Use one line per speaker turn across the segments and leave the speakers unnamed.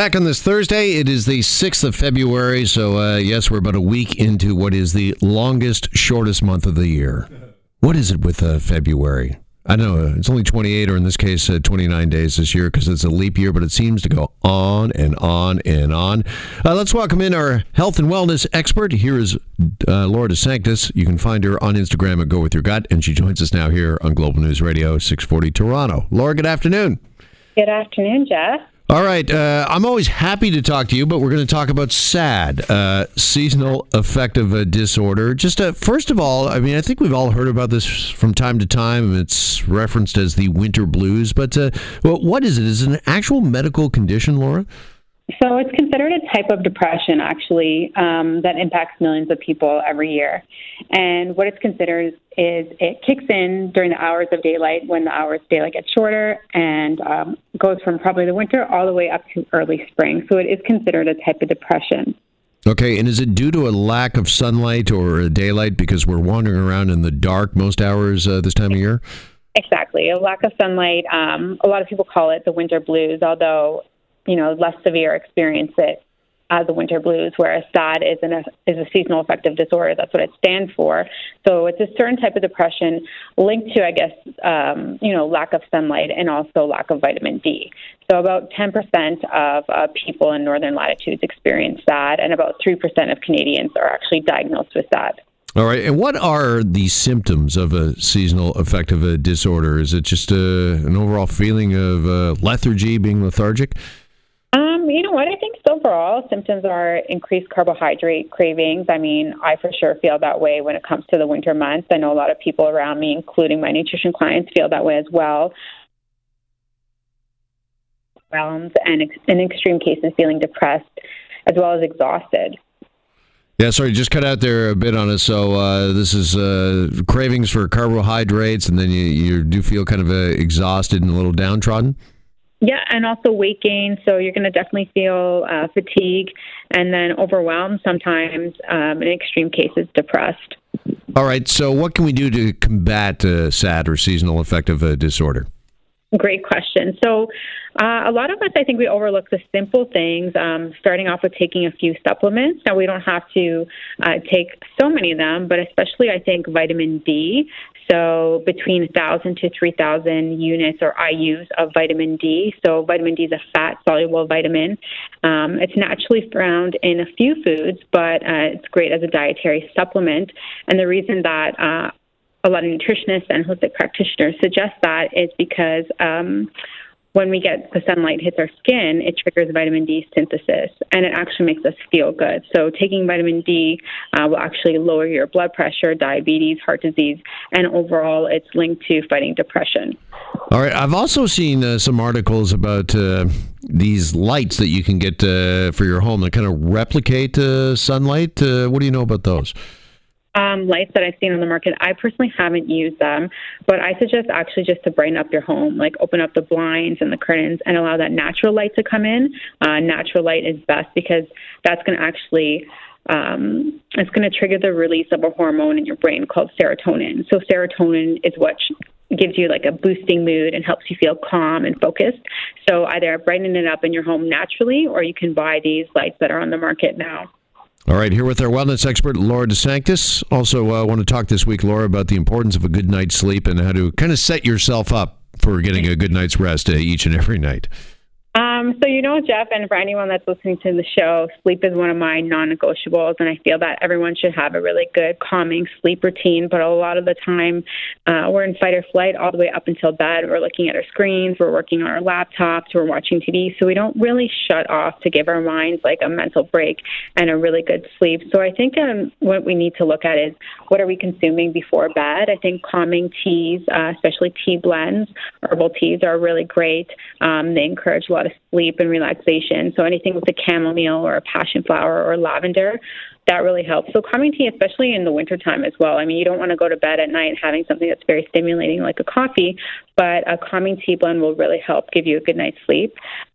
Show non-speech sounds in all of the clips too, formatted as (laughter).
Back on this Thursday, it is the 6th of February, so uh, yes, we're about a week into what is the longest, shortest month of the year. What is it with uh, February? I don't know it's only 28, or in this case, uh, 29 days this year because it's a leap year, but it seems to go on and on and on. Uh, let's welcome in our health and wellness expert. Here is uh, Laura DeSanctis. You can find her on Instagram at Go With Your Gut, and she joins us now here on Global News Radio 640 Toronto. Laura, good afternoon.
Good afternoon, Jeff.
All right. Uh, I'm always happy to talk to you, but we're going to talk about SAD, uh, seasonal affective disorder. Just uh, first of all, I mean, I think we've all heard about this from time to time. It's referenced as the winter blues, but uh, well, what is it? Is it an actual medical condition, Laura?
So it's considered a type of depression, actually, um, that impacts millions of people every year. And what it's considered is it kicks in during the hours of daylight when the hours of daylight get shorter and um, goes from probably the winter all the way up to early spring. So it is considered a type of depression.
Okay, and is it due to a lack of sunlight or daylight because we're wandering around in the dark most hours uh, this time of year?
Exactly, a lack of sunlight. Um, a lot of people call it the winter blues, although you know, less severe experience it as the winter blues, whereas SAD is, an, is a seasonal affective disorder. That's what it stands for. So it's a certain type of depression linked to, I guess, um, you know, lack of sunlight and also lack of vitamin D. So about 10% of uh, people in northern latitudes experience SAD, and about 3% of Canadians are actually diagnosed with that.
All right. And what are the symptoms of a seasonal affective uh, disorder? Is it just uh, an overall feeling of uh, lethargy, being lethargic?
You know what? I think overall symptoms are increased carbohydrate cravings. I mean, I for sure feel that way when it comes to the winter months. I know a lot of people around me, including my nutrition clients, feel that way as well. And in extreme cases, feeling depressed as well as exhausted.
Yeah, sorry, just cut out there a bit on us. So uh, this is uh, cravings for carbohydrates, and then you, you do feel kind of uh, exhausted and a little downtrodden.
Yeah, and also weight gain. So you're going to definitely feel uh, fatigue and then overwhelmed, sometimes um, in extreme cases, depressed.
All right. So, what can we do to combat uh, SAD or seasonal affective uh, disorder?
Great question. So, uh, a lot of us, I think, we overlook the simple things. Um, starting off with taking a few supplements. Now, we don't have to uh, take so many of them, but especially, I think, vitamin D. So, between 1,000 to 3,000 units or IU's of vitamin D. So, vitamin D is a fat soluble vitamin. Um, it's naturally found in a few foods, but uh, it's great as a dietary supplement. And the reason that uh, a lot of nutritionists and holistic practitioners suggest that is because um, when we get the sunlight hits our skin, it triggers vitamin D synthesis, and it actually makes us feel good. So taking vitamin D uh, will actually lower your blood pressure, diabetes, heart disease, and overall, it's linked to fighting depression.
All right, I've also seen uh, some articles about uh, these lights that you can get uh, for your home that kind of replicate uh, sunlight. Uh, what do you know about those?
Um, lights that I've seen on the market. I personally haven't used them, but I suggest actually just to brighten up your home, like open up the blinds and the curtains and allow that natural light to come in. Uh, natural light is best because that's going to actually um, it's going to trigger the release of a hormone in your brain called serotonin. So serotonin is what gives you like a boosting mood and helps you feel calm and focused. So either brighten it up in your home naturally, or you can buy these lights that are on the market now.
All right, here with our wellness expert, Laura DeSanctis. Also, uh, want to talk this week, Laura, about the importance of a good night's sleep and how to kind of set yourself up for getting a good night's rest uh, each and every night.
Um, so, you know, Jeff, and for anyone that's listening to the show, sleep is one of my non negotiables, and I feel that everyone should have a really good, calming sleep routine. But a lot of the time, uh, we're in fight or flight all the way up until bed. We're looking at our screens, we're working on our laptops, we're watching TV, so we don't really shut off to give our minds like a mental break and a really good sleep. So, I think um, what we need to look at is what are we consuming before bed? I think calming teas, uh, especially tea blends, herbal teas, are really great. Um, they encourage a lot of sleep and relaxation. So anything with a chamomile or a passion flower or lavender, that really helps. So calming tea, especially in the wintertime as well. I mean, you don't want to go to bed at night having something that's very stimulating like a coffee, but a calming tea blend will really help give you a good night's sleep.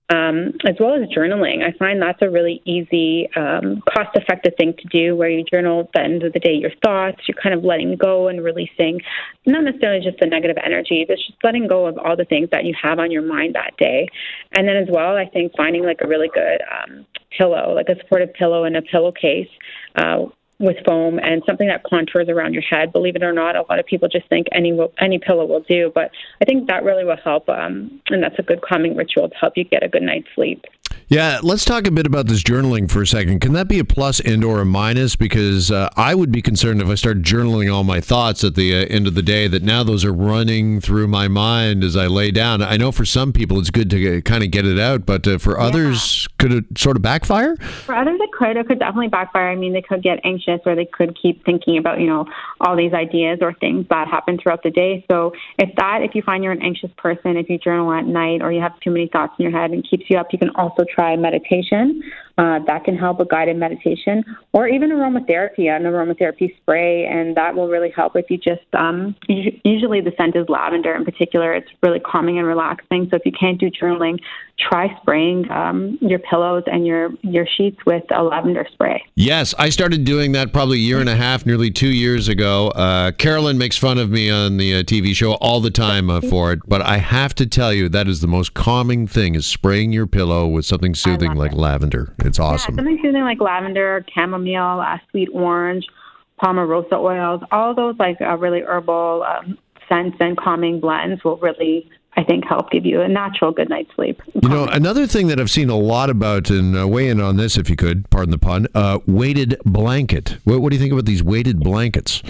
Um, as well as journaling. I find that's a really easy, um, cost effective thing to do where you journal at the end of the day your thoughts, you're kind of letting go and releasing not necessarily just the negative energy, but just letting go of all the things that you have on your mind that day. And then as well, I think finding like a really good um, pillow, like a supportive pillow and a pillowcase. Uh, with foam and something that contours around your head. Believe it or not, a lot of people just think any any pillow will do, but I think that really will help, um, and that's a good calming ritual to help you get a good night's sleep.
Yeah, let's talk a bit about this journaling for a second. Can that be a plus and or a minus? Because uh, I would be concerned if I start journaling all my thoughts at the uh, end of the day that now those are running through my mind as I lay down. I know for some people it's good to kind of get it out, but uh, for others, could it sort of backfire?
For others, it could. It could definitely backfire. I mean, they could get anxious or they could keep thinking about, you know, all these ideas or things that happen throughout the day. So if that, if you find you're an anxious person, if you journal at night or you have too many thoughts in your head and keeps you up, you can also try meditation. Uh, that can help a guided meditation, or even aromatherapy, an aromatherapy spray, and that will really help if you just. Um, usually, the scent is lavender in particular. It's really calming and relaxing. So if you can't do journaling, try spraying um, your pillows and your your sheets with a lavender spray.
Yes, I started doing that probably a year and a half, nearly two years ago. Uh, Carolyn makes fun of me on the uh, TV show all the time uh, for it, but I have to tell you that is the most calming thing: is spraying your pillow with something soothing like it. lavender. It's awesome.
Yeah, something soothing like lavender, chamomile, uh, sweet orange, palmarosa oils. All those like uh, really herbal um, scents and calming blends will really I think help give you a natural good night's sleep.
You know, another thing that I've seen a lot about, and uh, weigh in on this if you could, pardon the pun, uh, weighted blanket. What, what, do you think about these weighted blankets?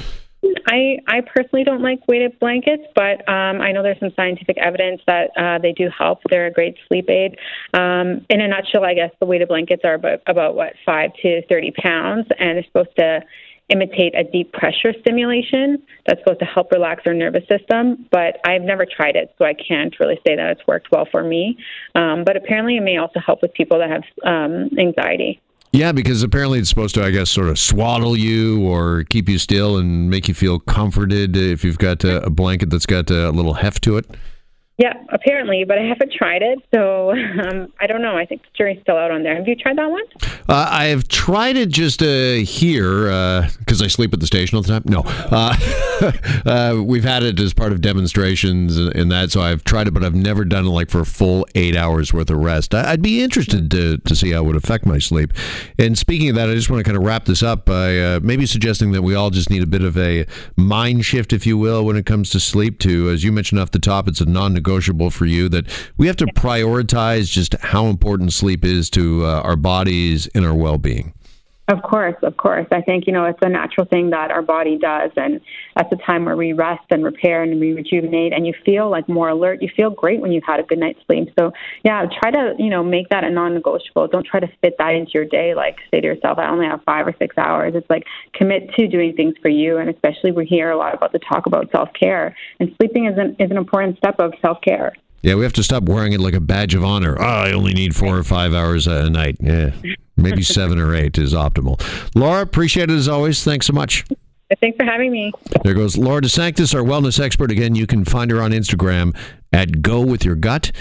I, I personally don't like weighted blankets, but um, I know there's some scientific evidence that uh, they do help. They're a great sleep aid. Um, in a nutshell, I guess the weighted blankets are about, about what five to thirty pounds, and they're supposed to imitate a deep pressure stimulation that's supposed to help relax our nervous system. But I've never tried it, so I can't really say that it's worked well for me. Um, but apparently, it may also help with people that have um, anxiety.
Yeah, because apparently it's supposed to, I guess, sort of swaddle you or keep you still and make you feel comforted if you've got a, a blanket that's got a little heft to it.
Yeah, apparently, but I haven't tried it, so (laughs) um, I don't know. I think the jury's still out on there. Have you tried that one?
Uh, I have tried it just uh, here because uh, I sleep at the station all the time. No, uh, (laughs) uh, we've had it as part of demonstrations and, that, so I've tried it, but I've never done it like for a full eight hours worth of rest. I, would be interested to, to see how it would affect my sleep. And speaking of that, I just want to kind of wrap this up by uh, maybe suggesting that we all just need a bit of a mind shift, if you will, when it comes to sleep. To as you mentioned off the top, it's a non negotiable for you that we have to prioritize just how important sleep is to uh, our bodies and our well being.
Of course, of course. I think, you know, it's a natural thing that our body does. And that's a time where we rest and repair and we rejuvenate and you feel like more alert. You feel great when you've had a good night's sleep. So, yeah, try to, you know, make that a non negotiable. Don't try to fit that into your day. Like, say to yourself, I only have five or six hours. It's like commit to doing things for you. And especially we hear a lot about the talk about self care. And sleeping is an, is an important step of self care.
Yeah, we have to stop wearing it like a badge of honor. Oh, I only need four or five hours a night. Yeah, maybe (laughs) seven or eight is optimal. Laura, appreciate it as always. Thanks so much.
Thanks for having me.
There goes Laura DeSanctis, our wellness expert. Again, you can find her on Instagram at Go With Your Gut.